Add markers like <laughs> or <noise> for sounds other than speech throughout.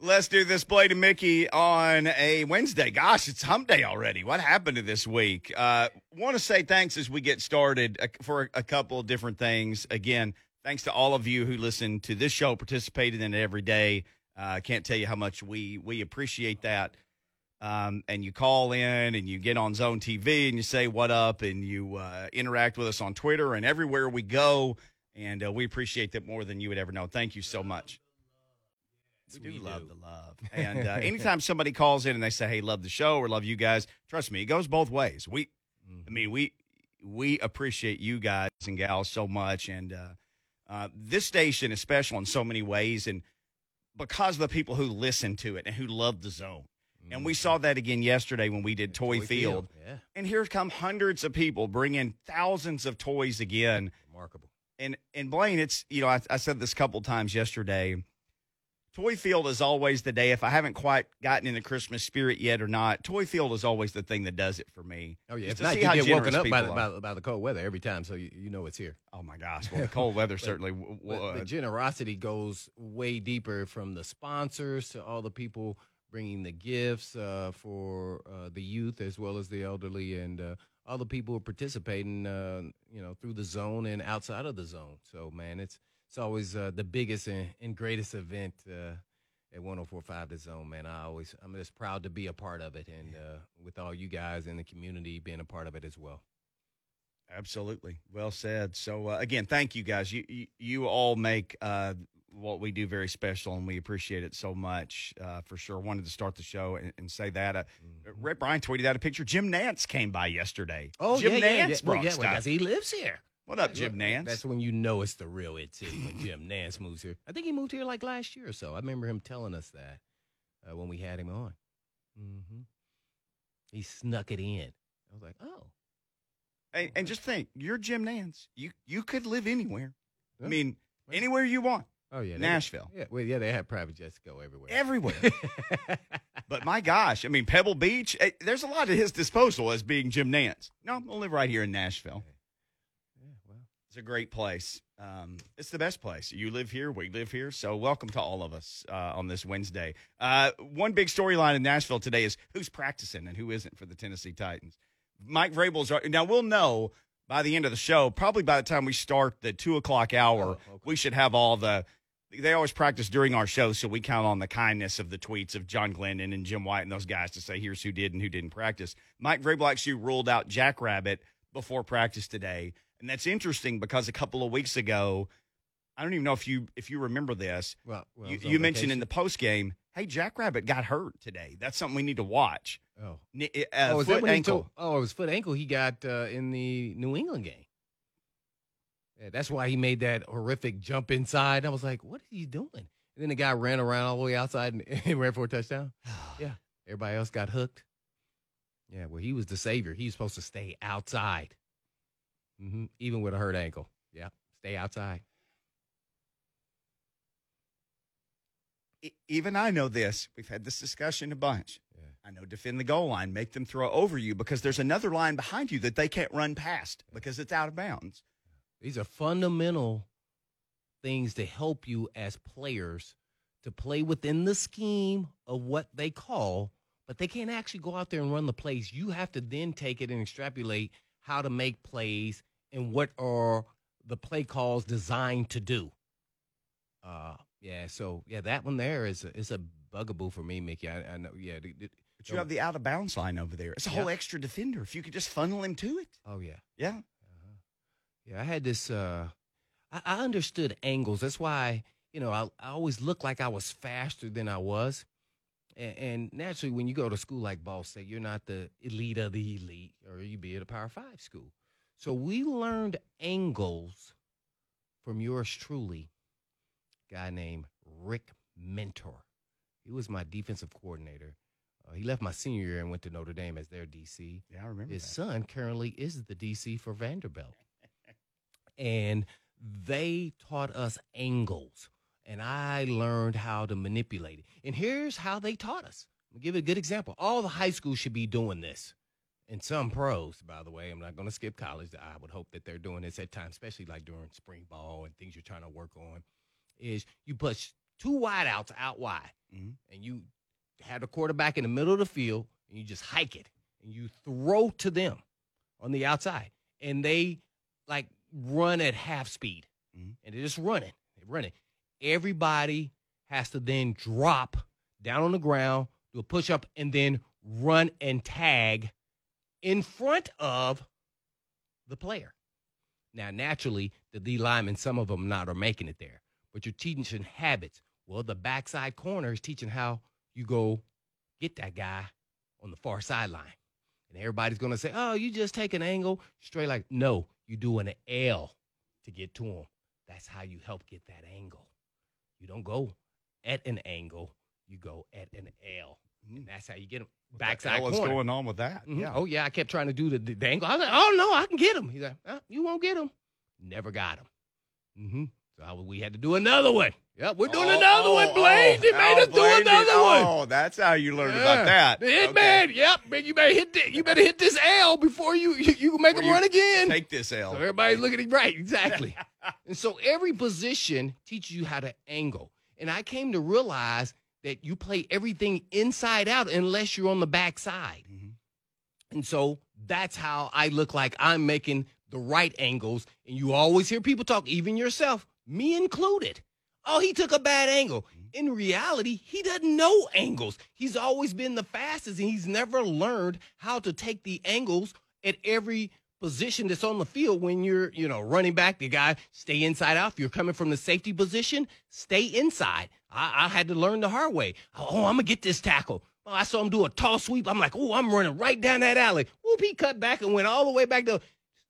Let's do this, Blaine and Mickey, on a Wednesday. Gosh, it's hump day already. What happened to this week? Uh, Want to say thanks as we get started uh, for a couple of different things. Again, thanks to all of you who listen to this show, participated in it every day. I uh, can't tell you how much we we appreciate that. Um, and you call in and you get on Zone TV and you say what up and you uh, interact with us on Twitter and everywhere we go. And uh, we appreciate that more than you would ever know. Thank you so much. We do We love do. the love. <laughs> And uh, anytime somebody calls in and they say, "Hey, love the show" or "Love you guys," trust me, it goes both ways. We, I mean, we we appreciate you guys and gals so much, and uh, uh, this station is special in so many ways, and because of the people who listen to it and who love the zone. And we saw that again yesterday when we did Toy, Toy Field. Field, yeah. And here come hundreds of people bringing thousands of toys again Remarkable. and and Blaine, it's you know I, I said this a couple times yesterday. Toy Field is always the day. If I haven't quite gotten in the Christmas spirit yet or not, Toy Field is always the thing that does it for me. Oh yeah. Just If to not, see you how get woken up by the, by, by the cold weather every time, so you, you know it's here. Oh my gosh! Well, the cold weather <laughs> certainly. w- w- the generosity goes way deeper from the sponsors to all the people bringing the gifts uh, for uh, the youth as well as the elderly and uh, all the people who are participating, uh, you know, through the zone and outside of the zone. So, man, it's it's always uh, the biggest and, and greatest event uh, at 104.5 The Zone, man. I always I'm just proud to be a part of it, and uh, with all you guys in the community being a part of it as well. Absolutely. Well said. So uh, again, thank you guys. You you, you all make uh, what we do very special, and we appreciate it so much. Uh, for sure. Wanted to start the show and, and say that. Uh, Red Bryan tweeted out a picture. Jim Nantz came by yesterday. Oh, Jim Nantz Well, brought yeah, stuff. because he lives here. What up, Jim Nantz? That's when you know it's the real It City when Jim Nantz moves here. I think he moved here like last year or so. I remember him telling us that uh, when we had him on. Mm-hmm. He snuck it in. I was like, oh, And, and just think, you're Jim Nantz. You you could live anywhere. I mean, anywhere you want. oh yeah, they- Nashville. Yeah, well, yeah, they had private jets go everywhere. Everywhere. <laughs> but my gosh, I mean, Pebble Beach, eh, there's a lot at his disposal as being Jim Nantz. No, I'll live right here in Nashville. It's a great place. Um, it's the best place. You live here, we live here. So, welcome to all of us uh, on this Wednesday. Uh, one big storyline in Nashville today is who's practicing and who isn't for the Tennessee Titans. Mike Vrabel's now. We'll know by the end of the show. Probably by the time we start the two o'clock hour, Oh, okay. we should have all the. They always practice during our show, so we count on the kindness of the tweets of John Glennon and Jim Wyatt and those guys to say here's who did and who didn't practice. Mike Vrabel actually ruled out Jackrabbit before practice today, and that's interesting because a couple of weeks ago, I don't even know if you if you remember this. well, well, you you mentioned in the post game, hey, Jackrabbit got hurt today. That's something we need to watch. oh. Ni- Uh, oh, foot ankle. told- oh, it was foot ankle he got uh, in the New England game. Yeah, that's why he made that horrific jump inside. I was like, what is he doing? And then the guy ran around all the way outside and, <laughs> and ran for a touchdown. <sighs> Yeah. Everybody else got hooked. Yeah, well, he was the savior. He was supposed to stay outside, hmm even with a hurt ankle. Yeah, stay outside. Even I know this. We've had this discussion a bunch. Yeah. I know defend the goal line, make them throw over you because there's another line behind you that they can't run past because it's out of bounds. These are fundamental things to help you as players to play within the scheme of what they call, but they can't actually go out there and run the plays. You have to then take it and extrapolate how to make plays and what are the play calls designed to do. Uh, yeah. So yeah, that one there is a, is a bugaboo for me, Mickey. I, I know. Yeah. But you have the out of bounds line over there. It's a Yeah. whole extra defender. If you could just funnel him to it. oh yeah. Yeah. Uh-huh. Yeah, I had this. Uh, I, I understood angles. That's why you know I, I always looked like I was faster than I was. And, and naturally, when you go to school like Ball State, you're not the elite of the elite, or you be at a Power Five school. So we learned angles from yours truly, guy named Rick Minter. He was my defensive coordinator. Uh, he left my senior year and went to Notre Dame as their DC. Yeah, I remember His that. son currently is the DC for Vanderbilt. and they taught us angles, and I learned how to manipulate it. And here's how they taught us. I'll give you a good example. All the high schools should be doing this. And some pros, by the way, I'm not going to skip college. I would hope that they're doing this at times, especially like during spring ball and things you're trying to work on. Is you push two wideouts out wide. Mhm. and you have the quarterback in the middle of the field, and you just hike it, and you throw to them on the outside, and they like run at half speed, Mhm. and they're just running, they're running. Everybody has to then drop down on the ground, do a push up, and then run and tag in front of the player. Now, naturally, the D linemen, some of them not are making it there, but you're teaching habits. Well, the backside corner is teaching how you go get that guy on the far sideline. And everybody's going to say, oh, you just take an angle straight like, no, you do an L to get to him. That's how you help get that angle. You don't go at an angle, you go at an L. And mm. that's how you get him. Backside What's going on with that? Mhm. Yeah. Oh yeah, I kept trying to do the, the, the angle. I was like, oh no, I can get him. He's like, "Uh, you won't get him. Never got him. Mm-hmm. So I, we had to do another one. Yep, we're doing Oh, another oh, one, oh, Blaze. they made oh, us do Blaze, another one. Oh, that's how you learned Yeah. about that. The Okay. hitman. Yep, man, you better hit the, you better hit this L before you you, you make Before him run again. Take this L. So everybody's looking at him right, exactly. <laughs> and so every position teaches you how to angle. And I came to realize that you play everything inside out unless you're on the backside. Mhm. And so that's how I look like I'm making the right angles. And you always hear people talk, even yourself, me included. Oh, he took a bad angle. In reality, he doesn't know angles. He's always been the fastest and he's never learned how to take the angles at every position that's on the field when you're, you know, running back, the guy stay inside out. If you're coming from the safety position, stay inside. I, I had to learn the hard way. Oh, I'm gonna get this tackle. Oh, I saw him do a tall sweep. I'm like, oh, I'm running right down that alley. Whoop, he cut back and went all the way back to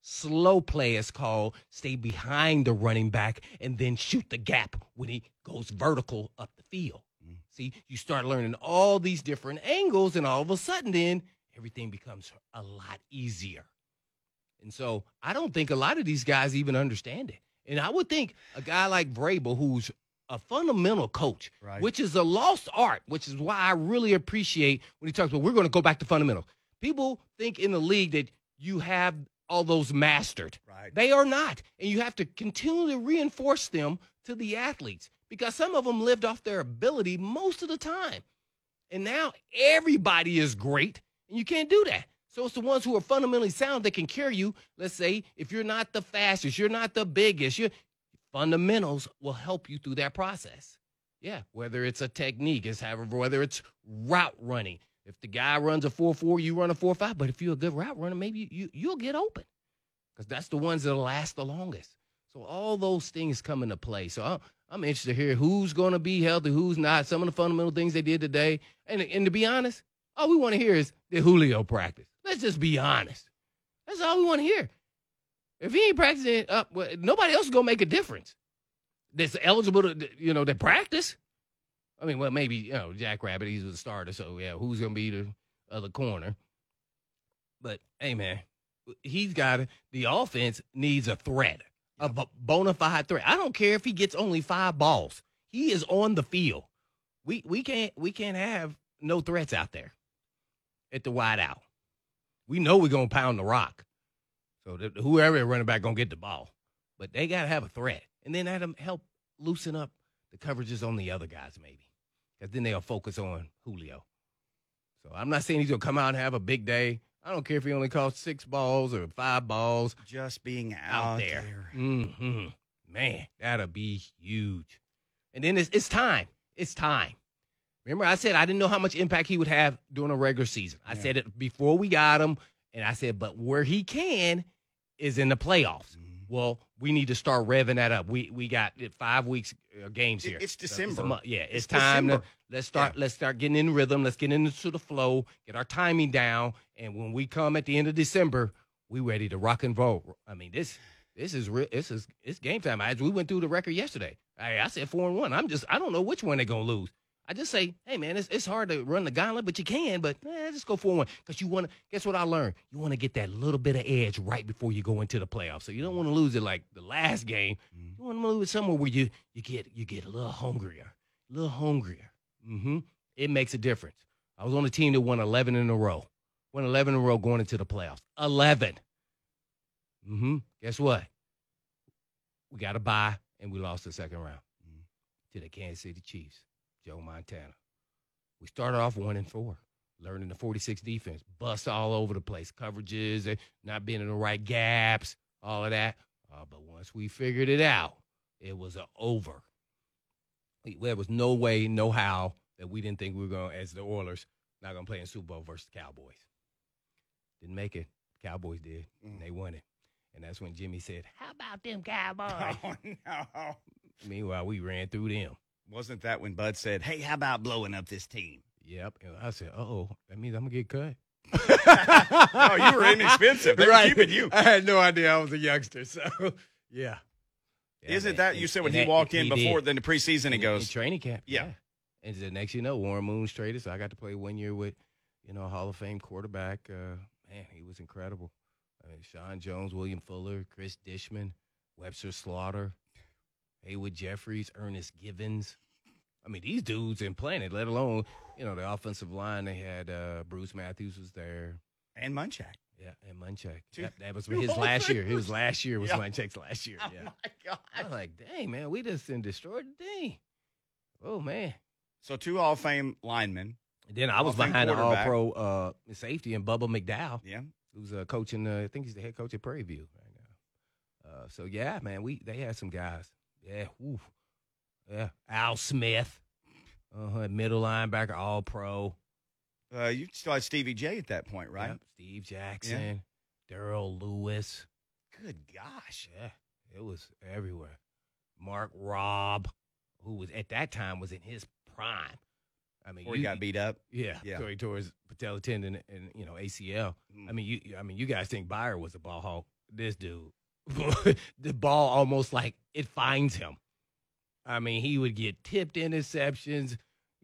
slow play is called. Stay behind the running back and then shoot the gap when he goes vertical up the field. Mm. See, you start learning all these different angles, and all of a sudden, then everything becomes a lot easier. And so I don't think a lot of these guys even understand it. And I would think a guy like Vrabel, who's a fundamental coach, Right. which is a lost art, which is why I really appreciate when he talks about we're going to go back to fundamentals. People think in the league that you have all those mastered. Right. They are not. And you have to continually reinforce them to the athletes because some of them lived off their ability most of the time. And now everybody is great, and you can't do that. So it's the ones who are fundamentally sound that can carry you. Let's say if you're not the fastest, you're not the biggest, your fundamentals will help you through that process. Yeah, whether it's a technique, it's however, whether it's route running. If the guy runs a 4-4, you run a 4-5. But if you're a good route runner, maybe you, you, will get open because that's the ones that'll last the longest. So all those things come into play. So I'm, I'm interested to hear who's going to be healthy, who's not, some of the fundamental things they did today. And, and to be honest, all we want to hear is the Julio practice. Let's just be honest. That's all we want to hear. If he ain't practicing up, well, nobody else is going to make a difference. That's eligible to, you know, to practice. I mean, well, maybe, you know, Jack Rabbit, he's the starter. So, yeah, who's going to be the other corner? But, hey, man, he's got the offense needs a threat, a bona fide threat. I don't care if he gets only five balls. He is on the field. We we can't we can't have no threats out there at the wide out. We know we're gonna pound the rock. So that whoever running back gonna get the ball, but they gotta have a threat, and then that'll help loosen up the coverages on the other guys maybe, because then they'll focus on Julio. So I'm not saying he's gonna come out and have a big day. I don't care if he only caught six balls or five balls Just being out, out there. hmm Man, that'll be huge. And then it's, it's time. It's time. Remember, I said I didn't know how much impact he would have during a regular season. I Yeah. said it before we got him, and I said, but where he can is in the playoffs. Mhm. Well, we need to start revving that up. We we got five weeks uh, games here. it's So a December. yeah, it's, It's time December. to let's start. Let's start getting in rhythm. Let's get into the flow. Get our timing down. And when we come at the end of December, we ready to rock and roll. I mean this this is real. This is it's game time. As we went through the record yesterday, I, I said four and one. I'm just I don't know which one they're gonna lose. I just say, hey man, it's it's hard to run the gauntlet, but you can. But eh, just go and one because you want to. Guess what I learned? You want to get that little bit of edge right before you go into the playoffs. So you don't want to lose it like the last game. Mhm. You want to lose it somewhere where you you get you get a little hungrier, a little hungrier. Mm-hmm. It makes a difference. I was on a team that won 11 in a row. Won 11 in a row going into the playoffs. 11. Mm-hmm. Guess what? We got a bye, and we lost the second round Mhm. to the Kansas City Chiefs. Joe Montana. We started off one and four, learning the 46 defense, bust all over the place, coverages, not being in the right gaps, all of that. Uh, but once we figured it out, it was a over. There was no way, no how that we didn't think we were going, as the Oilers, not going to play in Super Bowl versus the Cowboys. Didn't make it. Cowboys did, Mm. and they won it. And that's when Jimmy said, "How about them Cowboys?" <laughs> Oh no! Meanwhile, we ran through them. Wasn't that when Bud said, "Hey, how about blowing up this team"? Yep. And I said, "Oh, that means I'm gonna get cut." <laughs> Oh, you were inexpensive. They were keeping you. I had no idea I was a youngster. So, <laughs> yeah. Yeah, Isn't man. that you said when he that- walked in he before then the preseason? He in goes, training camp. Yeah. And the next you know, Warren Moon's traded, so I got to play one year with, you know, a Hall of Fame quarterback. Uh, man, he was incredible. I mean, Sean Jones, William Fuller, Cris Dishman, Webster Slaughter, Haywood Jeffires, Ernest Givins. I mean, these dudes in planet, let alone, you know, the offensive line. They had uh, Bruce Matthews was there. and Munchak. Yeah, and Munchak. Yep, that was <laughs> his last year. His last year was Yeah. Munchak's last year. <laughs> Oh Yeah. my god! I was like, dang, man, we just destroyed the team. Oh, man. So two Hall of Fame linemen. And then I was behind the All Pro uh, safety and Bubba McDowell, Yeah. who's uh, coaching. Uh, I think he's the head coach at Prairie View right now. Uh, so yeah, man, we they had some guys. Yeah, woo. yeah. Al Smith, uh-huh, middle linebacker, All Pro. Uh, you still had Stevie J at that point, right? Yep, Steve Jackson, Darryll Lewis. Good gosh. Yeah, it was everywhere. Mark Robb, who was at that time was in his prime. I mean, Before he got beat up. Yeah, Yeah. Tore towards patella tendon and you know ACL. Mm. I mean, you I mean, you guys think Byard was a ball hawk. This dude, <laughs> the ball almost like it finds him. I mean, he would get tipped interceptions,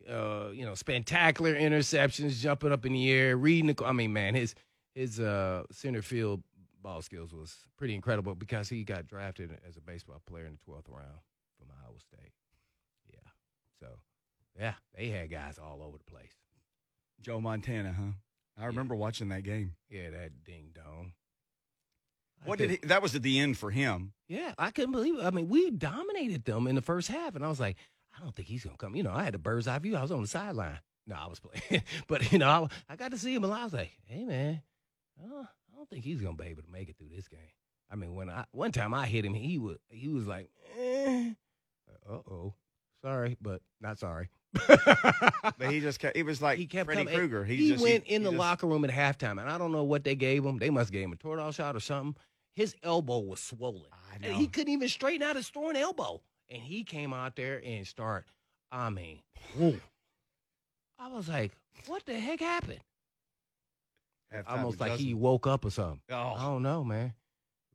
uh, you know, spectacular interceptions, jumping up in the air, reading the. I mean, man, his his uh, center field ball skills was pretty incredible because he got drafted as a baseball player in the twelfth round from Iowa State. Yeah, so yeah, they had guys all over the place. Joe Montana, huh? I remember watching that game. Yeah, that ding dong. What did he, that was at the end for him? Yeah, I couldn't believe it. I mean, we dominated them in the first half, and I was like, I don't think he's gonna come. You know, I had a bird's eye view. I was on the sideline. No, I was playing, <laughs> but you know, I, I got to see him, and I was like, Hey, man, uh, I don't think he's gonna be able to make it through this game. I mean, when I one time I hit him, he was he was like, eh. Uh oh, sorry, but not sorry. <laughs> But he just kept, he was like he kept Freddy. Krueger. He, just, went in he the just- locker room at halftime, and I don't know what they gave him. They must have gave him a Toradol shot or something. His elbow was swollen. I And he couldn't even straighten out his torn elbow. And he came out there and start, I mean, whoa. I was like, what the heck happened? Halftime Almost like he woke up or something. I Oh, don't know, man.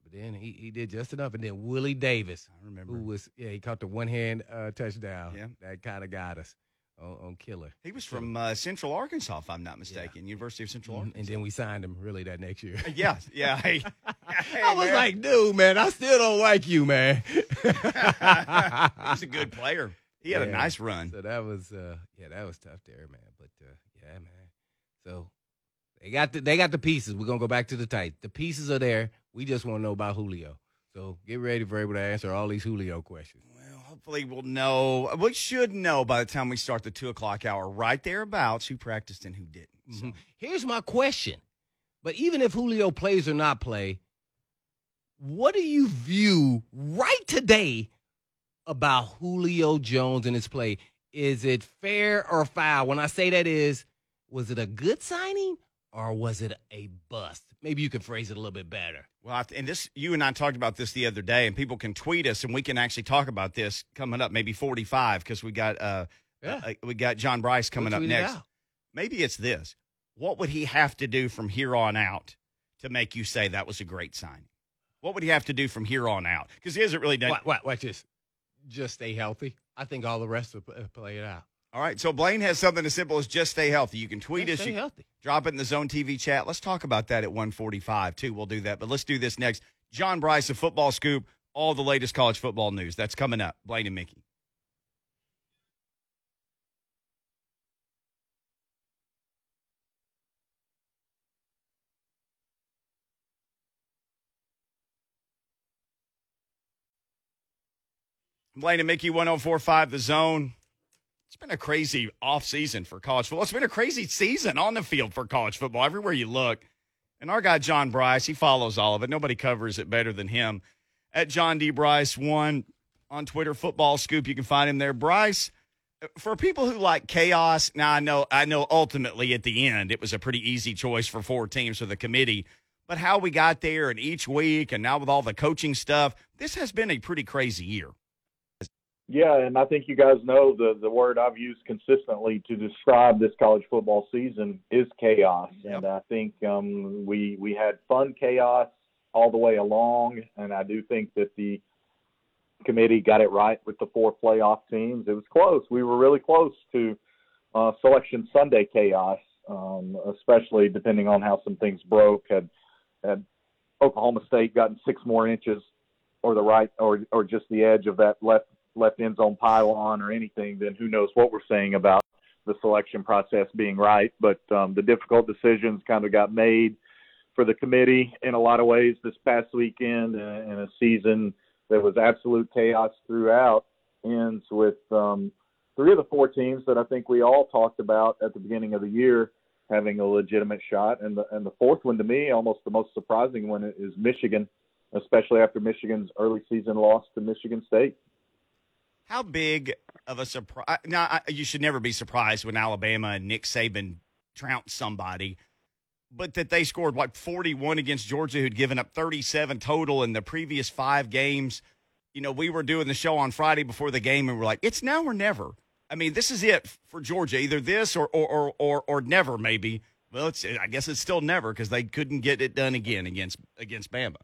But then he, he did just enough. And then Willie Davis, I remember. who was, yeah, he caught the one hand uh, touchdown. Yeah. That kind of got us on, on Killer. He was from uh, Central Arkansas, if I'm not mistaken. University of Central Mhm. Arkansas. And then we signed him really that next year. yeah, <laughs> yeah. Hey, I was like, dude, man, I still don't like you, man. <laughs> he's a good player. He had a nice run. So that was, uh, yeah, that was tough there, man. But uh, yeah, man. So they got the they got the pieces. We're gonna go back to the tight. The pieces are there. We just want to know about Julio. So get ready for able to answer all these Julio questions. Hopefully we'll know. We should know by the time we start the two o'clock hour, right thereabouts, who practiced and who didn't. So, Mhm. Here's my question. But even if Julio plays or not play, what do you view right today about Julio Jones and his play? Is it fair or foul? When I say that is, was it a good signing or was it a bust? Maybe you could phrase it a little bit better. Well, I- and this, you and I talked about this the other day, and people can tweet us, and we can actually talk about this coming up, maybe forty-five, because we got uh, Yeah. uh, we got John Brice coming We'll up tweet it next. Maybe it's this: What would he have to do from here on out to make you say that was a great signing? What would he have to do from here on out? Because he hasn't really done. What, what, watch this. Just stay healthy. I think all the rest will play it out. All right, so Blaine has something as simple as just stay healthy. You can tweet Just us. stay You, healthy. drop it in the Zone TV chat. Let's talk about that at 145 too. We'll do that. But let's do this next. John Brice of Football Scoop, all the latest college football news. That's coming up. Blaine and Mickey. Blaine and Mickey 1045 the zone. It's been a crazy off season for college football. It's been a crazy season on the field for college football. Everywhere you look. And our guy John Brice, he follows all of it. Nobody covers it better than him. At John D. Brice one on Twitter, football scoop. You can find him there. Brice, for people who like chaos, now I know I know ultimately at the end it was a pretty easy choice for four teams for the committee. But how we got there and each week and now with all the coaching stuff, this has been a pretty crazy year. Yeah, and I think you guys know the the word I've used consistently to describe this college football season is chaos, yep. and I think um, we we had fun chaos all the way along, and I do think that the committee got it right with the four playoff teams. It was close. We were really close to uh, Selection Sunday chaos, um, especially depending on how some things broke. Had had Oklahoma State gotten six more inches, or the right, or or just the edge of that left left end zone pylon, or anything, then who knows what we're saying about the selection process being right. But um, the difficult decisions kind of got made for the committee in a lot of ways this past weekend, and in a season that was absolute chaos throughout. Ends with um, three of the four teams that I think we all talked about at the beginning of the year having a legitimate shot, and the and the fourth one to me, almost the most surprising one, is Michigan, especially after Michigan's early season loss to Michigan State. How big of a surprise? Now, you should never be surprised when Alabama and Nick Saban trounce somebody but that they scored like 41 against Georgia, who'd given up 37 total in the previous five games. You know, we were doing the show on Friday before the game, and we're like, it's now or never. I mean, this is it for Georgia, either this or or or or, or never, maybe. Well, it's I guess it's still never because they couldn't get it done again against against Bama.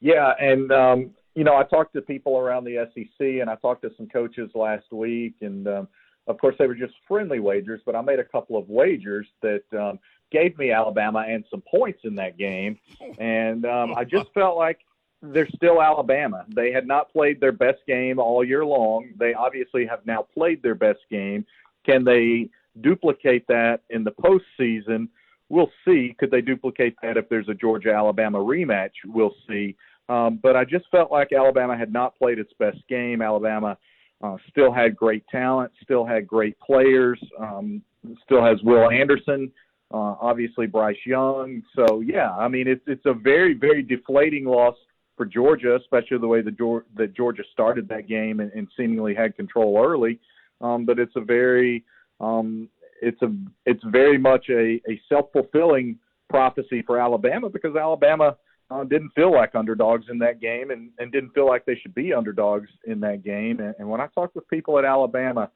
Yeah, and um, you know, I talked to people around the SEC, and I talked to some coaches last week, and um, of course they were just friendly wagers, but I made a couple of wagers that um, gave me Alabama and some points in that game, and um, I just felt like they're still Alabama. They had not played their best game all year long. They obviously have now played their best game. Can they duplicate that in the postseason? We'll see. Could they duplicate that if there's a Georgia Alabama rematch? We'll see. Um, but I just felt like Alabama had not played its best game. Alabama uh, still had great talent, still had great players, um, still has Will Anderson uh, obviously Bryce Young. So yeah, I mean it's it's a very very deflating loss for Georgia, especially the way the that Georgia started that game and, and seemingly had control early. Um, but it's a very um, it's a it's very much a, a self fulfilling prophecy for Alabama because Alabama uh, didn't feel like underdogs in that game and, and didn't feel like they should be underdogs in that game. And, and when I talked with people at Alabama,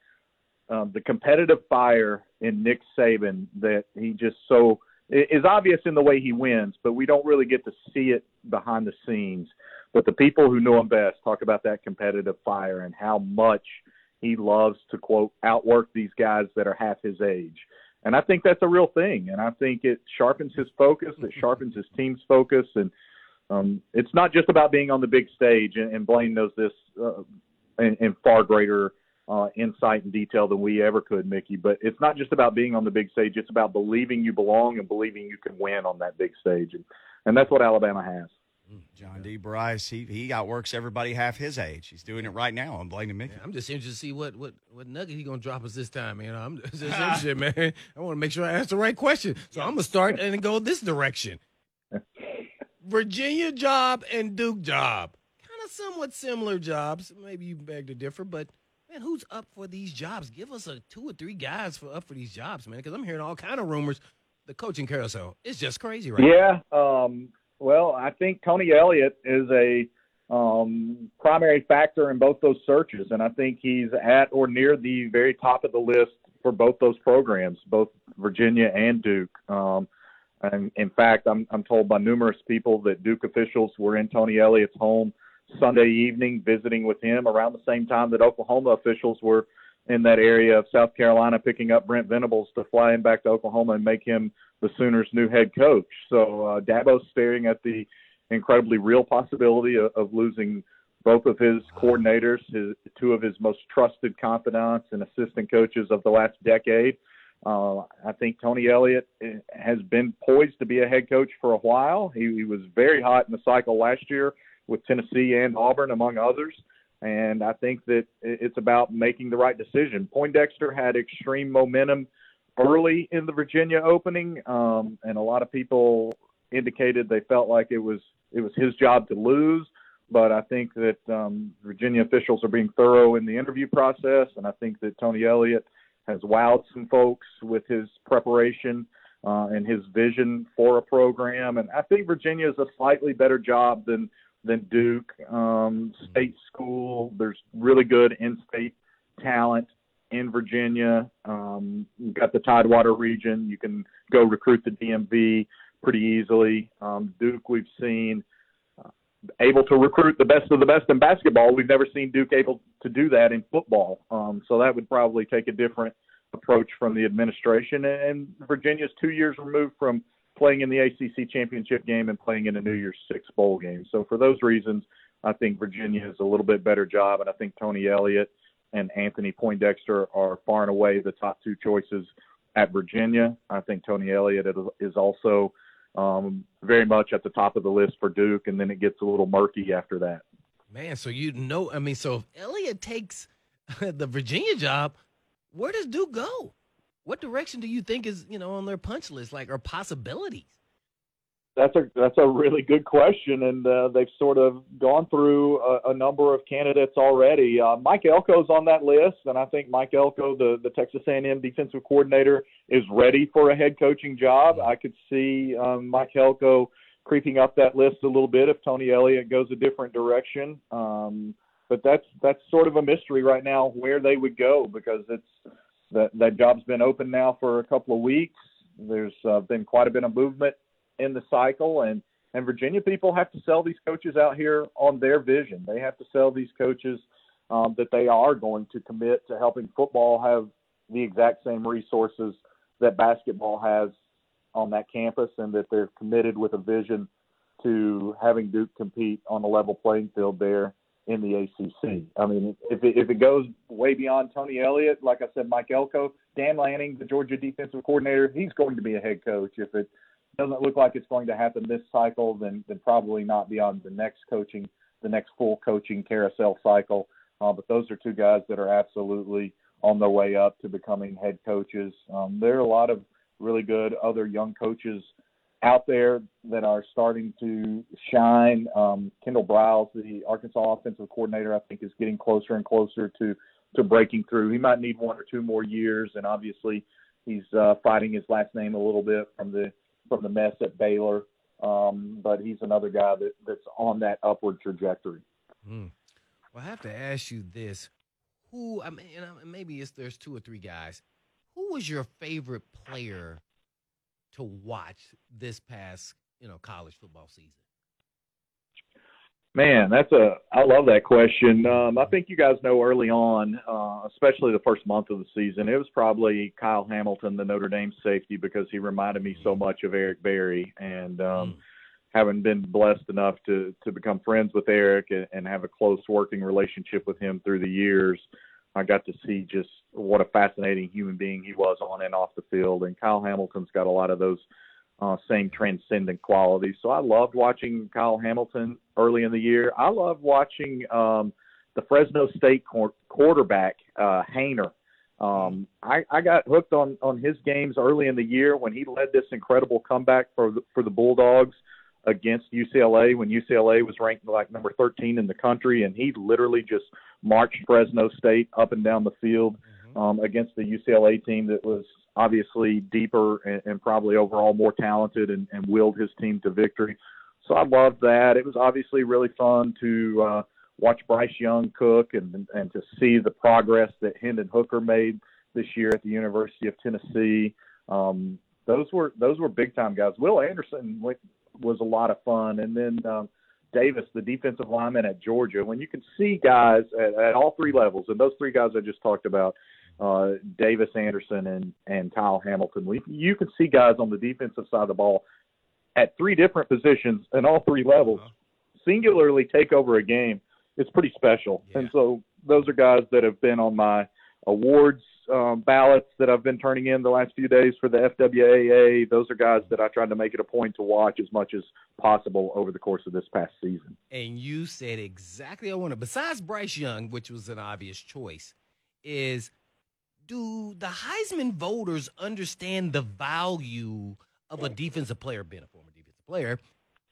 um, the competitive fire in Nick Saban that he just so is obvious in the way he wins, but we don't really get to see it behind the scenes. But the people who know him best talk about that competitive fire and how much he loves to quote outwork these guys that are half his age. And I think that's a real thing. And I think it sharpens his focus, it sharpens his team's focus. And um, it's not just about being on the big stage. And, and Blaine knows this uh, in, in far greater uh, insight and detail than we ever could, Mickey. But it's not just about being on the big stage; it's about believing you belong and believing you can win on that big stage, and and that's what Alabama has. Hmm, John D. Brice, he he outworks everybody half his age. He's doing it right now. I'm blaming Mickey. Yeah, I'm just interested to see what what what nugget he gonna drop us this time. You know, I'm just <laughs> interested, man. I want to make sure I ask the right question, so I'm gonna start and go this direction. <laughs> Virginia job and Duke job, kind of somewhat similar jobs. Maybe you beg to differ, but man, who's up for these jobs? Give us a two or three guys for up for these jobs, man. Because I'm hearing all kind of rumors. The coaching carousel is just crazy, right? Now. Yeah. Um, well, I think Tony Elliott is a um, primary factor in both those searches, and I think he's at or near the very top of the list for both those programs, both Virginia and Duke. Um, and in fact, I'm, I'm told by numerous people that Duke officials were in Tony Elliott's home Sunday evening visiting with him around the same time that Oklahoma officials were in that area of South Carolina picking up Brent Venables to fly him back to Oklahoma and make him the Sooners' new head coach. So uh, Dabo's staring at the incredibly real possibility of, of losing both of his coordinators, his two of his most trusted confidants and assistant coaches of the last decade. Uh, I think Tony Elliott eh, has been poised to be a head coach for a while. He, he was very hot in the cycle last year with Tennessee and Auburn, among others. And I think that it's about making the right decision. Poindexter had extreme momentum early in the Virginia opening, um, and a lot of people indicated they felt like it was it was his job to lose. But I think that um, Virginia officials are being thorough in the interview process, and I think that Tony Elliott has wowed some folks with his preparation uh, and his vision for a program. And I think Virginia is a slightly better job than than Duke. Um, state school, there's really good in-state talent in Virginia. Um, you've got the Tidewater region. You can go recruit the DMV pretty easily. Um, Duke, we've seen uh, able to recruit the best of the best in basketball. We've never seen Duke able to do that in football. Um, so that would probably take a different approach from the administration. And Virginia's two years removed from playing in the ACC championship game and playing in a New Year's Six bowl game. So for those reasons, I think Virginia is a little bit better job, and I think Tony Elliott and Anthony Poindexter are far and away the top two choices at Virginia. I think Tony Elliott is also um, very much at the top of the list for Duke, and then it gets a little murky after that. Man, so you know, I mean, so if Elliott takes <laughs> the Virginia job, where does Duke go? What direction do you think is you know on their punch list, like or possibilities? That's a that's a really good question, and uh, they've sort of gone through a, a number of candidates already. Uh, Mike Elko's on that list, and I think Mike Elko, the the Texas A&M defensive coordinator, is ready for a head coaching job. I could see um, Mike Elko creeping up that list a little bit if Tony Elliott goes a different direction. Um, but that's that's sort of a mystery right now where they would go because it's that that job's been open now for a couple of weeks. There's uh, been quite a bit of movement in the cycle, and and Virginia people have to sell these coaches out here on their vision. They have to sell these coaches um, that they are going to commit to helping football have the exact same resources that basketball has on that campus, and that they're committed with a vision to having Duke compete on a level playing field there in the ACC. I mean, if it, if it goes way beyond Tony Elliott, like I said, Mike Elko, Dan Lanning, the Georgia defensive coordinator, he's going to be a head coach. If it doesn't look like it's going to happen this cycle, then then probably not beyond the next coaching, the next full coaching carousel cycle. Uh, but those are two guys that are absolutely on their way up to becoming head coaches. Um, there are a lot of really good other young coaches out there that are starting to shine. Um, Kendal Briles, the Arkansas offensive coordinator, I think is getting closer and closer to to breaking through. He might need one or two more years, and obviously he's uh, fighting his last name a little bit from the from the mess at Baylor. Um, but he's another guy that, that's on that upward trajectory. Mm. Well, I have to ask you this: Who? I mean, maybe it's there's two or three guys. Who was your favorite player to watch this past, you know, college football season? Man, that's a I love that question. Um, I think you guys know early on, uh, especially the first month of the season, it was probably Kyle Hamilton, the Notre Dame safety, because he reminded me so much of Eric Berry, and um, mm. having been blessed enough to to become friends with Eric and, and have a close working relationship with him through the years, I got to see just what a fascinating human being he was on and off the field. And Kyle Hamilton's got a lot of those uh, same transcendent qualities. So I loved watching Kyle Hamilton early in the year. I loved watching um, the Fresno State qu- quarterback uh, Haener. Um, I, I got hooked on on his games early in the year when he led this incredible comeback for the, for the Bulldogs against UCLA when UCLA was ranked like number 13 in the country, and he literally just marched Fresno State up and down the field mm-hmm. um, against the UCLA team that was obviously deeper and, and probably overall more talented and, and willed his team to victory. So I loved that. It was obviously really fun to uh, watch Bryce Young cook and and to see the progress that Hendon Hooker made this year at the University of Tennessee. Um, those were those were big time guys. Will Anderson was a lot of fun, and then um, Davis, the defensive lineman at Georgia. When you can see guys at, at all three levels, and those three guys I just talked about, uh, Davis, Anderson, and and Kyle Hamilton, we, you can see guys on the defensive side of the ball at three different positions and all three levels uh-huh. singularly take over a game. It's pretty special, yeah. and so those are guys that have been on my awards um, ballots that I've been turning in the last few days for the FWAA, those are guys that I tried to make it a point to watch as much as possible over the course of this past season. And you said exactly I wanted. Besides Bryce Young, which was an obvious choice, is do the Heisman voters understand the value of a defensive player, being a former defensive player,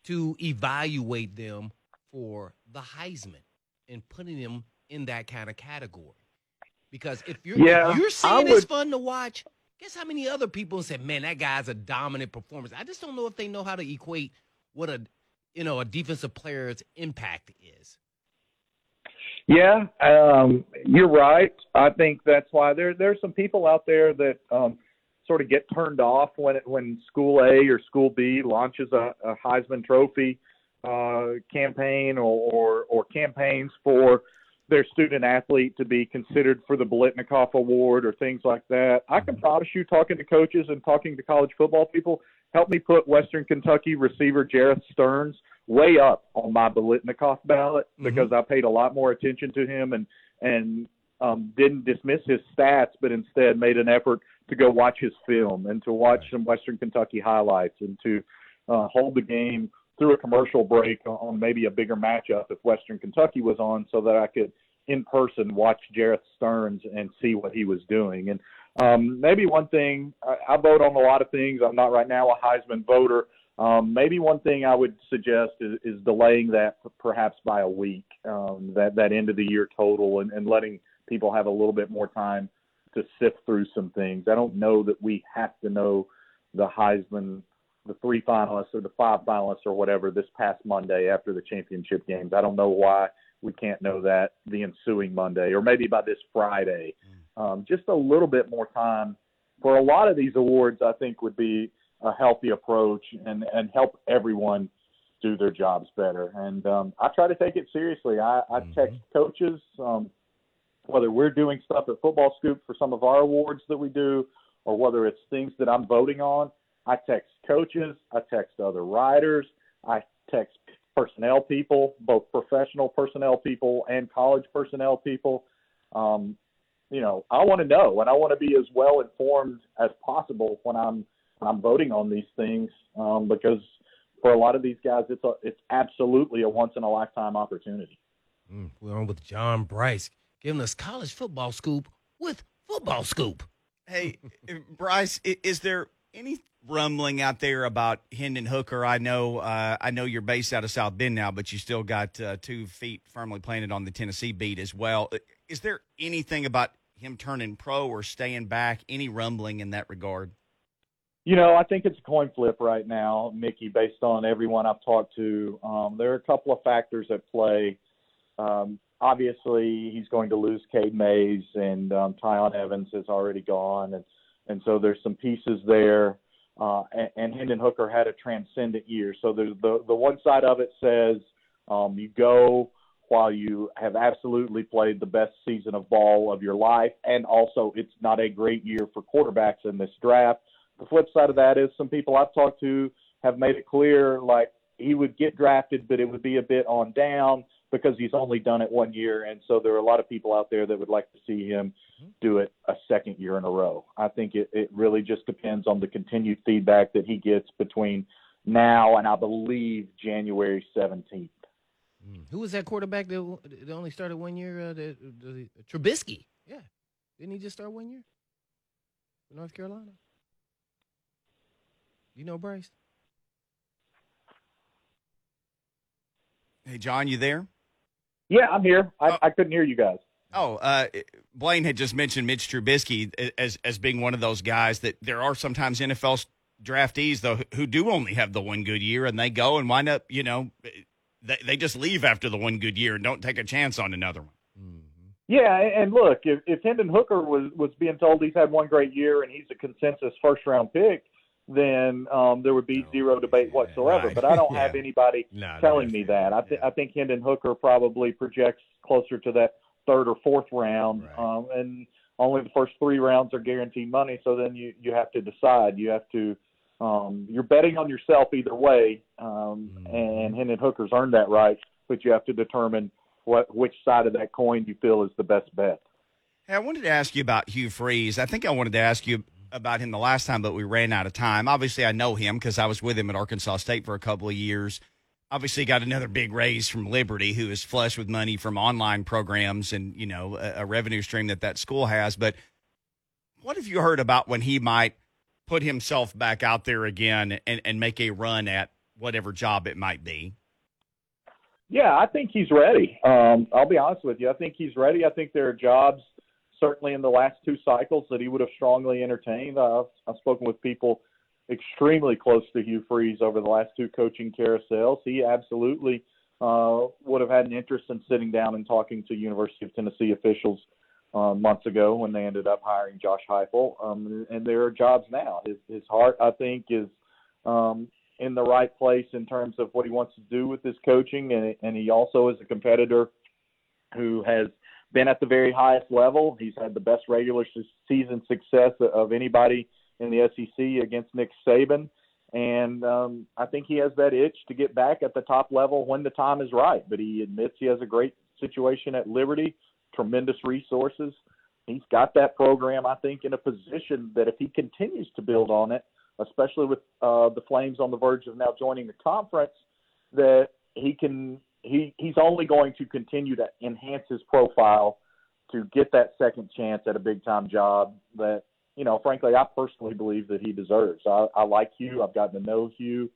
to evaluate them for the Heisman and putting them in that kind of category? Because if you're Yeah, if you're saying it's fun to watch, guess how many other people said, "Man, that guy's a dominant performance." I just don't know if they know how to equate what a you know a defensive player's impact is. Yeah, um, you're right. I think that's why there there's some people out there that um, sort of get turned off when it, when School A or School B launches a, a Heisman Trophy uh, campaign or, or or campaigns for their student athlete to be considered for the Biletnikoff Award or things like that. I can promise you, talking to coaches and talking to college football people, help me put Western Kentucky receiver Jerreth Sterns way up on my Biletnikoff ballot because I paid a lot more attention to him and and um, didn't dismiss his stats, but instead made an effort to go watch his film and to watch some Western Kentucky highlights and to uh, hold the game through a commercial break on, maybe a bigger matchup if Western Kentucky was on, so that I could in person watch Jerreth Sterns and see what he was doing. And um, maybe one thing I, I vote on a lot of things. I'm not right now a Heisman voter. Um, maybe one thing I would suggest is, is delaying that perhaps by a week, um, that that end of the year total, and, and letting people have a little bit more time to sift through some things. I don't know that we have to know the Heisman, the three finalists or the five finalists or whatever this past Monday after the championship games. I don't know why we can't know that the ensuing Monday or maybe by this Friday. Um, just a little bit more time for a lot of these awards, I think would be a healthy approach and, and help everyone do their jobs better. And um, I try to take it seriously. I, I text coaches, um, whether we're doing stuff at Football Scoop for some of our awards that we do, or whether it's things that I'm voting on. I text coaches, I text other writers, I text personnel people, both professional personnel people and college personnel people. Um, you know, I want to know, and I want to be as well informed as possible when I'm when I'm voting on these things, um, because for a lot of these guys, it's a, it's absolutely a once in a lifetime opportunity. Mm, we're on with John Brice, giving us college football scoop with football scoop. Hey, <laughs> Brice, is there any rumbling out there about Hendon Hooker? I know, uh, I know you're based out of South Bend now, but you still got uh, two feet firmly planted on the Tennessee beat as well. Is there anything about him turning pro or staying back? Any rumbling in that regard? You know, I think it's a coin flip right now, Mickey, based on everyone I've talked to. Um, there are a couple of factors at play. Um, obviously, he's going to lose Cade Mays, and um, Tiyon Evans has already gone, and and so there's some pieces there. Uh, and, Hendon Hooker had a transcendent year. So the the one side of it says um, you go while you have absolutely played the best season of ball of your life, and also it's not a great year for quarterbacks in this draft. The flip side of that is some people I've talked to have made it clear like he would get drafted, but it would be a bit on down because he's only done it one year, and so there are a lot of people out there that would like to see him do it a second year in a row. I think it, it really just depends on the continued feedback that he gets between now and I believe January 17th. Mm. Who was that quarterback that, that only started one year? Uh, the, the, Trubisky. Yeah. Didn't he just start one year? North Carolina? You know Brice? Hey, John, you there? Yeah, I'm here. I, Oh. I couldn't hear you guys. Oh, uh, Blaine had just mentioned Mitch Trubisky as as being one of those guys that there are sometimes NFL draftees though who do only have the one good year and they go and wind up, you know, they they just leave after the one good year and don't take a chance on another one. Yeah, and and look, if if Hendon Hooker was was being told he's had one great year and he's a consensus first round pick, then um, there would be No, zero debate whatsoever. right. But I don't have <laughs> anybody No, no, telling me that. I th- Yeah. I think Hendon Hooker probably projects closer to that third or fourth round, Right. um, and only the first three rounds are guaranteed money. So then you you have to decide. You have to. Um, you're betting on yourself either way, um, Mhm. and Hendon Hooker's earned that right. But you have to determine what which side of that coin you feel is the best bet. Hey, I wanted to ask you about Hugh Freeze. I think I wanted to ask you about him the last time, but we ran out of time. Obviously, I know him because I was with him at Arkansas State for a couple of years. Obviously, got another big raise from Liberty, who is flush with money from online programs and you know a, a revenue stream that that school has. But what have you heard about when he might put himself back out there again and, and make a run at whatever job it might be? Yeah, I think he's ready. Um, I'll be honest with you. I think he's ready. I think there are jobs certainly in the last two cycles that he would have strongly entertained. I've, I've spoken with people extremely close to Hugh Freeze over the last two coaching carousels. He absolutely uh, would have had an interest in sitting down and talking to University of Tennessee officials uh, months ago when they ended up hiring Josh Heupel. Um, and there are jobs now. His, his heart, I think, is um, in the right place in terms of what he wants to do with his coaching, and, and he also is a competitor who has been at the very highest level. He's had the best regular season success of anybody in the SEC against Nick Saban. And um, I think he has that itch to get back at the top level when the time is right. But he admits he has a great situation at Liberty, tremendous resources. He's got that program, I think, in a position that if he continues to build on it, especially with uh, the Flames on the verge of now joining the conference, that he can he he's only going to continue to enhance his profile to get that second chance at a big time job that you know frankly I personally believe that he deserves. I, I like Hugh. I've gotten to know Hugh.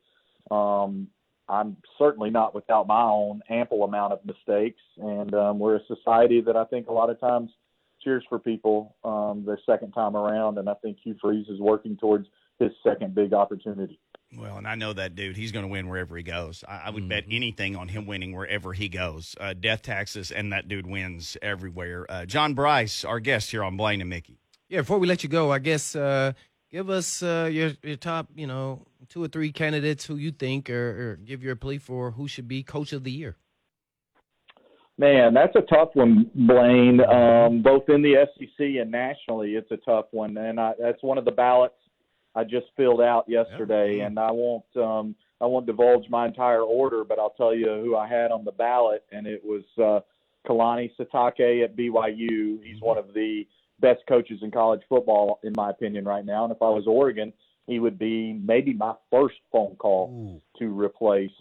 Um, I'm certainly not without my own ample amount of mistakes, and um, we're a society that I think a lot of times cheers for people um, their second time around, and I think Hugh Freeze is working towards his second big opportunity. Well, and I know that dude. He's going to win wherever he goes. I, I would mm-hmm. bet anything on him winning wherever he goes. Uh, death taxes, and that dude wins everywhere. Uh, John Brice, our guest here on Blaine and Mickey. Yeah, before we let you go, I guess uh, give us uh, your your top, you know, two or three candidates who you think, or, or give your plea for who should be coach of the year. Man, that's a tough one, Blaine. Um, both in the SEC and nationally, it's a tough one, and I, that's one of the ballots I just filled out yesterday, yeah. and I won't um, I won't divulge my entire order, but I'll tell you who I had on the ballot, and it was uh, Kalani Sitake at BYU. He's mm-hmm. one of the best coaches in college football, in my opinion, right now. And if I was Oregon, he would be maybe my first phone call Ooh. to replace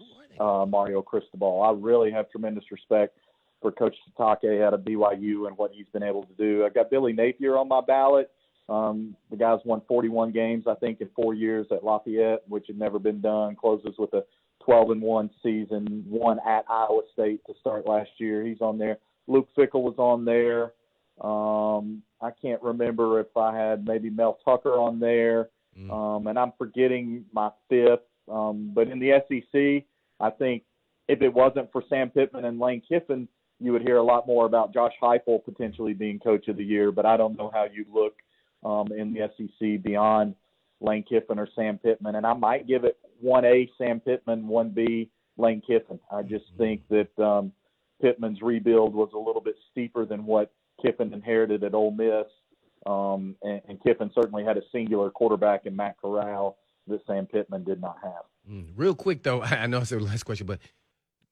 uh, Mario Cristobal. I really have tremendous respect for Coach Sitake out of BYU and what he's been able to do. I got Billy Napier on my ballot. Um, the guy's won 41 games, I think, in four years at Lafayette, which had never been done. Closes with a 12 and one season, one at Iowa State to start last year. He's on there. Luke Fickell was on there. Um, I can't remember if I had maybe Mel Tucker on there, mm. um, and I'm forgetting my fifth. Um, but in the SEC, I think if it wasn't for Sam Pittman and Lane Kiffin, you would hear a lot more about Josh Heupel potentially being coach of the year. But I don't know how you look um, in the SEC beyond Lane Kiffin or Sam Pittman. And I might give it 1A Sam Pittman, 1B Lane Kiffin. I just mm-hmm. think that um, Pittman's rebuild was a little bit steeper than what Kiffin inherited at Ole Miss. Um, and, and Kiffin certainly had a singular quarterback in Matt Corral that Sam Pittman did not have. Mm, real quick, though, <laughs> I know it's the last question, but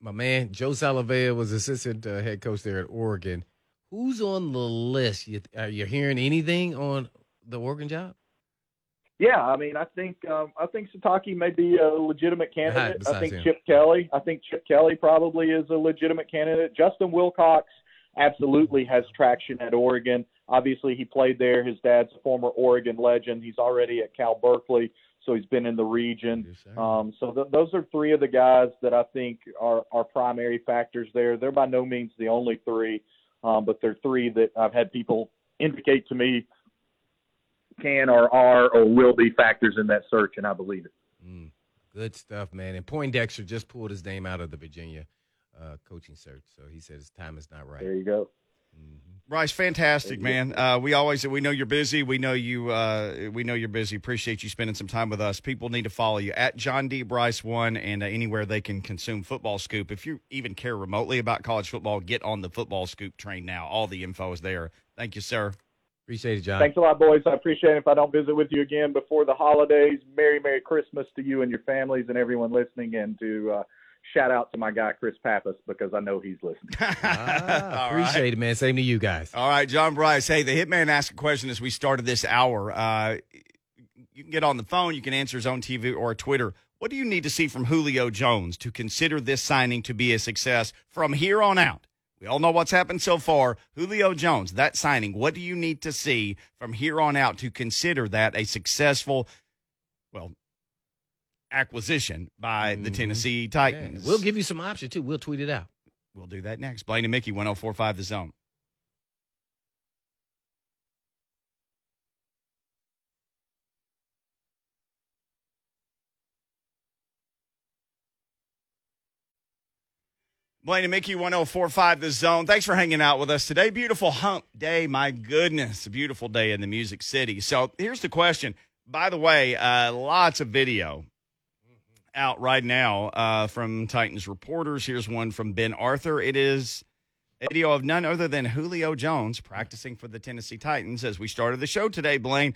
my man Joe Salave'a was assistant uh, head coach there at Oregon. Who's on the list? You, are you hearing anything on the Oregon job? Yeah, I mean, I think um, I think Sitake may be a legitimate candidate. I think him. Chip Kelly. I think Chip Kelly probably is a legitimate candidate. Justin Wilcox absolutely has traction at Oregon. Obviously, he played there. His dad's a former Oregon legend. He's already at Cal Berkeley, so he's been in the region. Um, so th- those are three of the guys that I think are are primary factors there. They're by no means the only three, um, but there are three that I've had people indicate to me can or are or will be factors in that search, and I believe it. Mm, good stuff, man. And Poindexter just pulled his name out of the Virginia uh, coaching search, so he said his time is not right. There you go. Mm-hmm. Brice, fantastic, man. Uh, we always we know you're busy. We know you. Uh, we know you're busy. Appreciate you spending some time with us. People need to follow you at John D Brice one and uh, anywhere they can consume Football Scoop. If you even care remotely about college football, get on the Football Scoop train now. All the info is there. Thank you, sir. Appreciate it, John. Thanks a lot, boys. I appreciate it. If I don't visit with you again before the holidays, Merry, Merry Christmas to you and your families and everyone listening, and to uh, shout out to my guy Chris Pappas because I know he's listening. <laughs> Ah, appreciate right. it, man. Same to you guys. All right, John Brice. Hey, the Hitman asked a question as we started this hour. Uh, you can get on the phone. You can answer his own TV or Twitter. What do you need to see from Julio Jones to consider this signing to be a success from here on out? We all know what's happened so far. Julio Jones, that signing, what do you need to see from here on out to consider that a successful, well, acquisition by the Mhm. Tennessee Titans? We'll give you some options too. We'll tweet it out. We'll do that next. Blaine and Mickey, 1045 The Zone. Blaine and Mickey, 1045 The Zone. Thanks for hanging out with us today. Beautiful hump day. My goodness, a beautiful day in the Music City. So here's the question. By the way, uh, lots of video out right now uh, from Titans reporters. Here's one from Ben Arthur. It is a video of none other than Julio Jones practicing for the Tennessee Titans. As we started the show today, Blaine,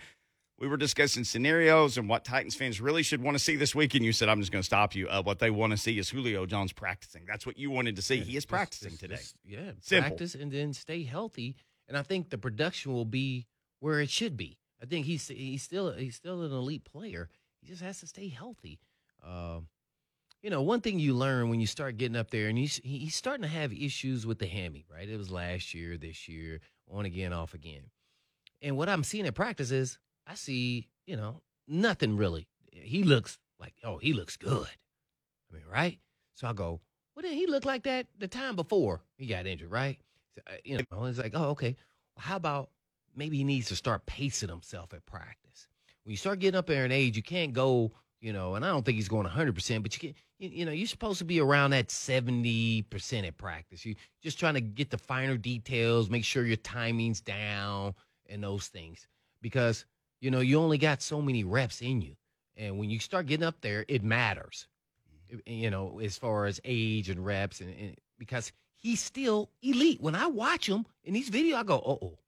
we were discussing scenarios and what Titans fans really should want to see this week. And you said, I'm just going to stop you. Uh, what they want to see is Julio Jones practicing. That's what you wanted to see. he is practicing just- today. just- yeah, Simple. practice and then stay healthy. And I think the production will be where it should be. I think he's he's still he's still an elite player. He just has to stay healthy. Um, you know, one thing you learn when you start getting up there, and he's he's starting to have issues with the hammy. Right? It was last year, this year, on again, off again. And what I'm seeing at practice is I see you know nothing really. He looks like oh he looks good. I mean, right? So I go, well, then he look like that the time before he got injured, right? So, uh, you know, it's like, oh, okay. Well, how about maybe he needs to start pacing himself at practice? When you start getting up there in age, you can't go, you know, and I don't think he's going 100%, but you can, you, you know, you're supposed to be around that 70% at practice. You just trying to get the finer details, make sure your timing's down and those things because, you know, you only got so many reps in you. And when you start getting up there, it matters mm-hmm. you know, as far as age and reps, and, and because he's still elite. When I watch him in these videos, I go, oh, oh,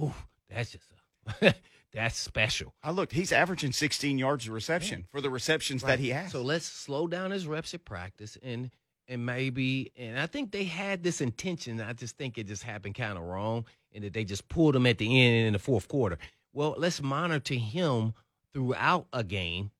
oh that's just a, <laughs> that's special. I looked, he's averaging 16 yards of reception for the receptions that he has. So let's slow down his reps at practice and and maybe and I think they had this intention. I just think it just happened kind of wrong and that they just pulled him at the end in the fourth quarter. Well, let's monitor him throughout a game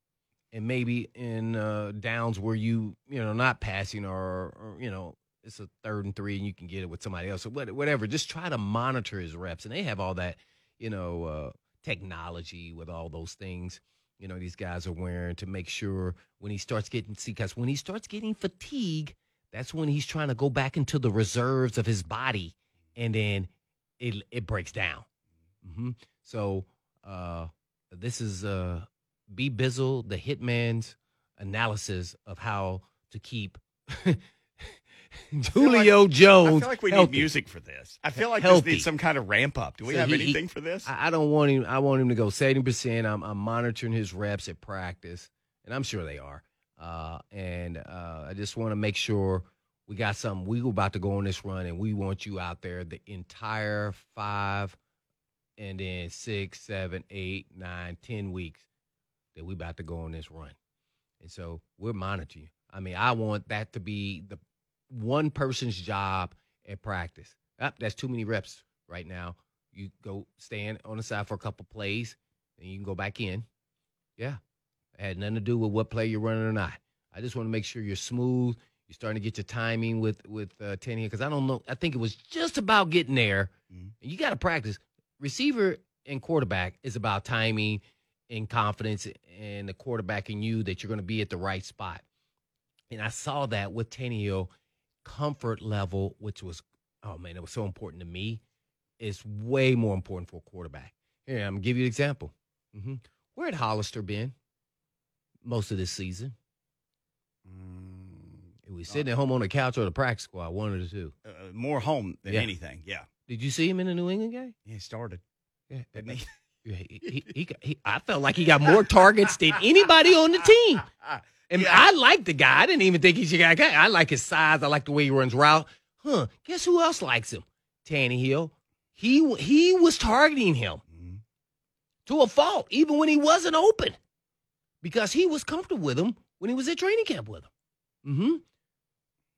and maybe in uh, downs where you you know not passing or, or you know it's a third and three and you can get it with somebody else or whatever. Just try to monitor his reps, and they have all that you know uh, technology with all those things. You know these guys are wearing to make sure when he starts getting see because when he starts getting fatigue, that's when he's trying to go back into the reserves of his body, and then it it breaks down. hmm So uh, this is uh, B Bizzle, the Hitman's analysis of how to keep <laughs> Julio I Jones. I feel like we healthy. need music for this. I feel like this Healthy. needs some kind of ramp up. Do we So have he- anything for this? I, I don't want him. I want him to go seventy percent. I'm, I'm monitoring his reps at practice, and I'm sure they are. Uh, and uh, I just want to make sure we got something. We were about to go on this run, and we want you out there the entire five, and then six, seven, eight, nine, ten weeks that we're about to go on this run. And so we're monitoring. you. I mean, I want that to be the one person's job at practice. Up, that's too many reps right now. You go stand on the side for a couple plays, and you can go back in. Yeah, it had nothing to do with what play you're running or not. I just want to make sure you're smooth. You're starting to get your timing with with uh, Tennessee because I don't know. I think it was just about getting there. Mhm. You got to practice. Receiver and quarterback is about timing and confidence, and the quarterback in you that you're going to be at the right spot. And I saw that with Tannehill comfort level, which was oh man, it was so important to me. It's way more important for a quarterback. Here, I'm gonna give you an example. hmm Where had Hollister been most of this season? Mm, was sitting at home on the couch or the practice squad, one or the two. uh, more home than Yeah. anything. Yeah. Did you see him in the New England game? Yeah, he started. Yeah, Didn't he? He, he, he, he- I felt like he got more targets than anybody on the team. And Yeah. I like the guy. I didn't even think he should get. I like his size. I like the way he runs route. Huh? Guess who else likes him? Tannehill. He he was targeting him Mhm. to a fault, even when he wasn't open, because he was comfortable with him when he was at training camp with him. hmm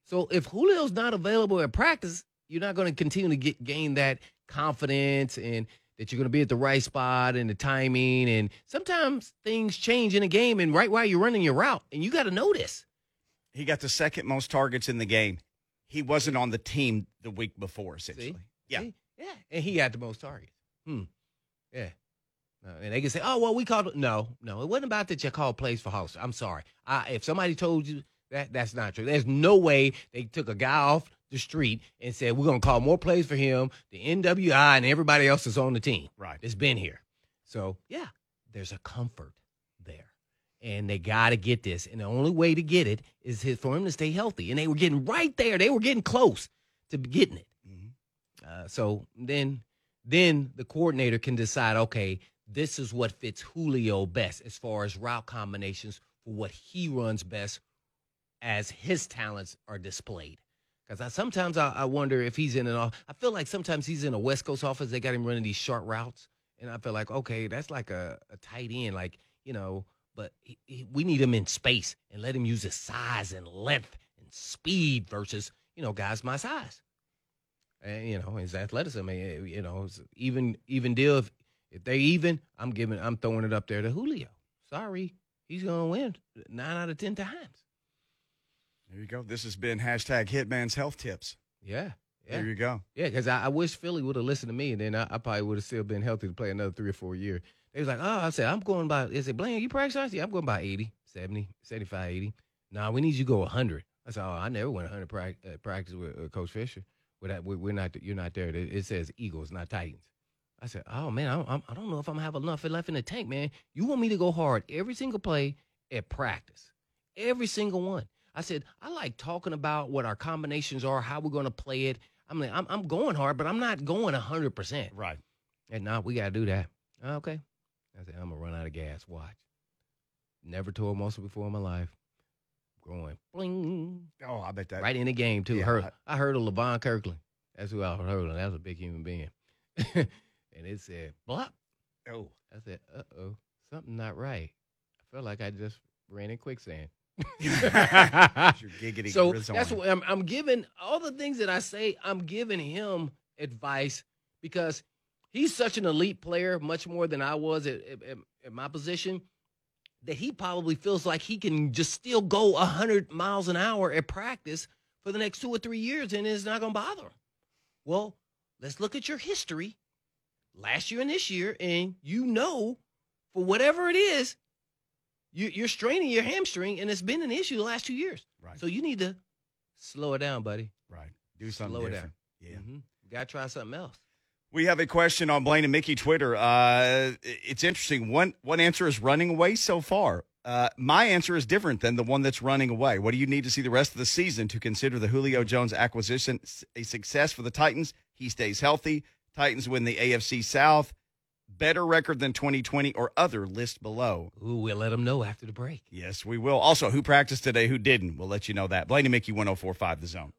So if Julio's not available at practice, you're not going to continue to get gain that confidence and that you're going to be at the right spot and the timing. And sometimes things change in a game and right while you're running your route, and you got to know this. He got the second most targets in the game. He wasn't on the team the week before, essentially. See? Yeah. See? Yeah. And he had the most targets. Hmm. Yeah. Uh, and they can say, oh, well, we called. No, no, it wasn't about that you called plays for House. I'm sorry. I, if somebody told you that, that's not true. There's no way they took a guy off the street and said, we're going to call more plays for him, the NWI, and everybody else is on the team. Right. It's been here. So, yeah, there's a comfort there. And they got to get this. And the only way to get it is his, for him to stay healthy. And they were getting right there. They were getting close to getting it. Mhm. Uh, so then, then the coordinator can decide, okay, this is what fits Julio best as far as route combinations for what he runs best as his talents are displayed. Because I, sometimes I, I wonder if he's in an off. I feel like sometimes he's in a West Coast office. They got him running these short routes, and I feel like okay, that's like a, a tight end, like you know. But he, he, we need him in space and let him use his size and length and speed versus you know guys my size. And you know his athleticism. I mean, you know, even even deal. If, if they even, I'm giving, I'm throwing it up there to Julio. Sorry, he's gonna win nine out of ten times. There you go. This has been hashtag Hitman's Health Tips. Yeah, yeah. There you go. Yeah, because I, I wish Philly would have listened to me, and then I, I probably would have still been healthy to play another three or four years. They was like, oh, I said, I'm going by, they said, Blaine, you practice? Yeah, I'm going by 80, 70, 75, 80. Nah, we need you to go 100. I said, oh, I never went 100 pra- uh, practice with uh, Coach Fisher. We're not, we're not, you're not there. It, it says Eagles, not Titans. I said, oh, man, I don't, I don't know if I'm going to have enough left in the tank, man. You want me to go hard every single play at practice, every single one. I said, I like talking about what our combinations are, how we're going to play it. I'm like, I'm, I'm going hard, but I'm not going 100%. Right. And now we got to do that. Okay. I said, I'm going to run out of gas. Watch. Never tore a muscle before in my life. Growing. Bling. Oh, I bet that. Right in the game, too. Yeah, heard, I- I heard of Levon Kirkland. That's who I heard of. That was a big human being. <laughs> and it said, blop. Oh. I said, uh oh, something not right. I felt like I just ran in quicksand. <laughs> So that's what I'm, I'm giving all the things that I say. I'm giving him advice because he's such an elite player, much more than I was at, at, at- at my position, that he probably feels like he can just still go 100 miles an hour at practice for the next two or three years and it's not going to bother him. Well, let's look at your history last year and this year, and you know, for whatever it is, you, you're straining your hamstring, and it's been an issue the last two years. Right. So you need to slow it down, buddy. right. Do something Slow it down. Yeah. Mhm. Got to try something else. We have a question on Blaine and Mickey Twitter. Uh, it's interesting. One one answer is running away so far. Uh, my answer is different than the one that's running away. What do you need to see the rest of the season to consider the Julio Jones acquisition a success for the Titans? He stays healthy. Titans win the AFC South. Better record than 2020 or other list below. Ooh, we'll let them know after the break. Yes, we will. Also, who practiced today, who didn't? We'll let you know that. Blaine and Mickey 1045 The Zone.